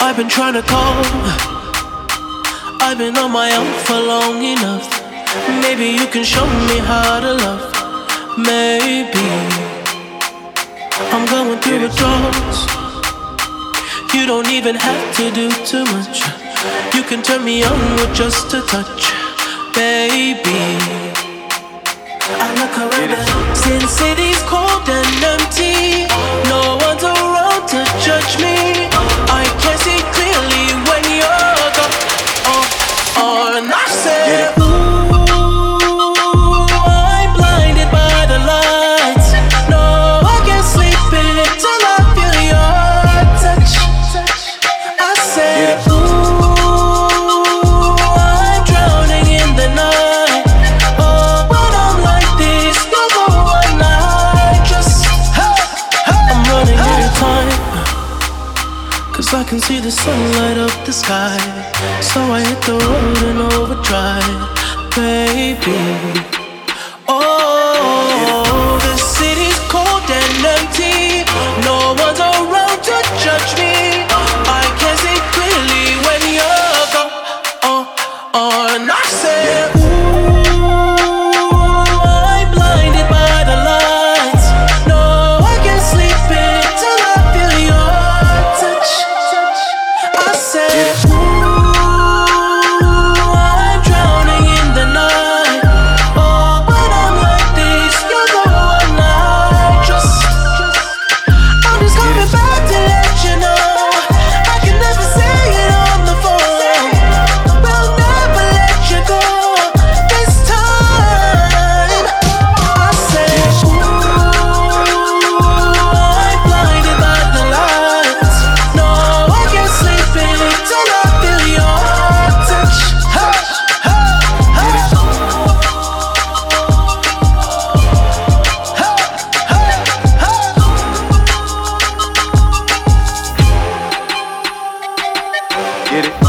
I've been trying to call. I've been on my own for long enough. Maybe you can show me how to love. Maybe I'm going through withdrawals. You don't even have to do too much. You can turn me on with just a touch, baby. I look around Sin City's cold and empty. Cause I can see the sunlight up the sky. So I hit the road in overdrive, baby. Oh, the city's cold and empty. No one's around to judge me. I can see clearly when you're gone. Oh, oh, and I said. get it.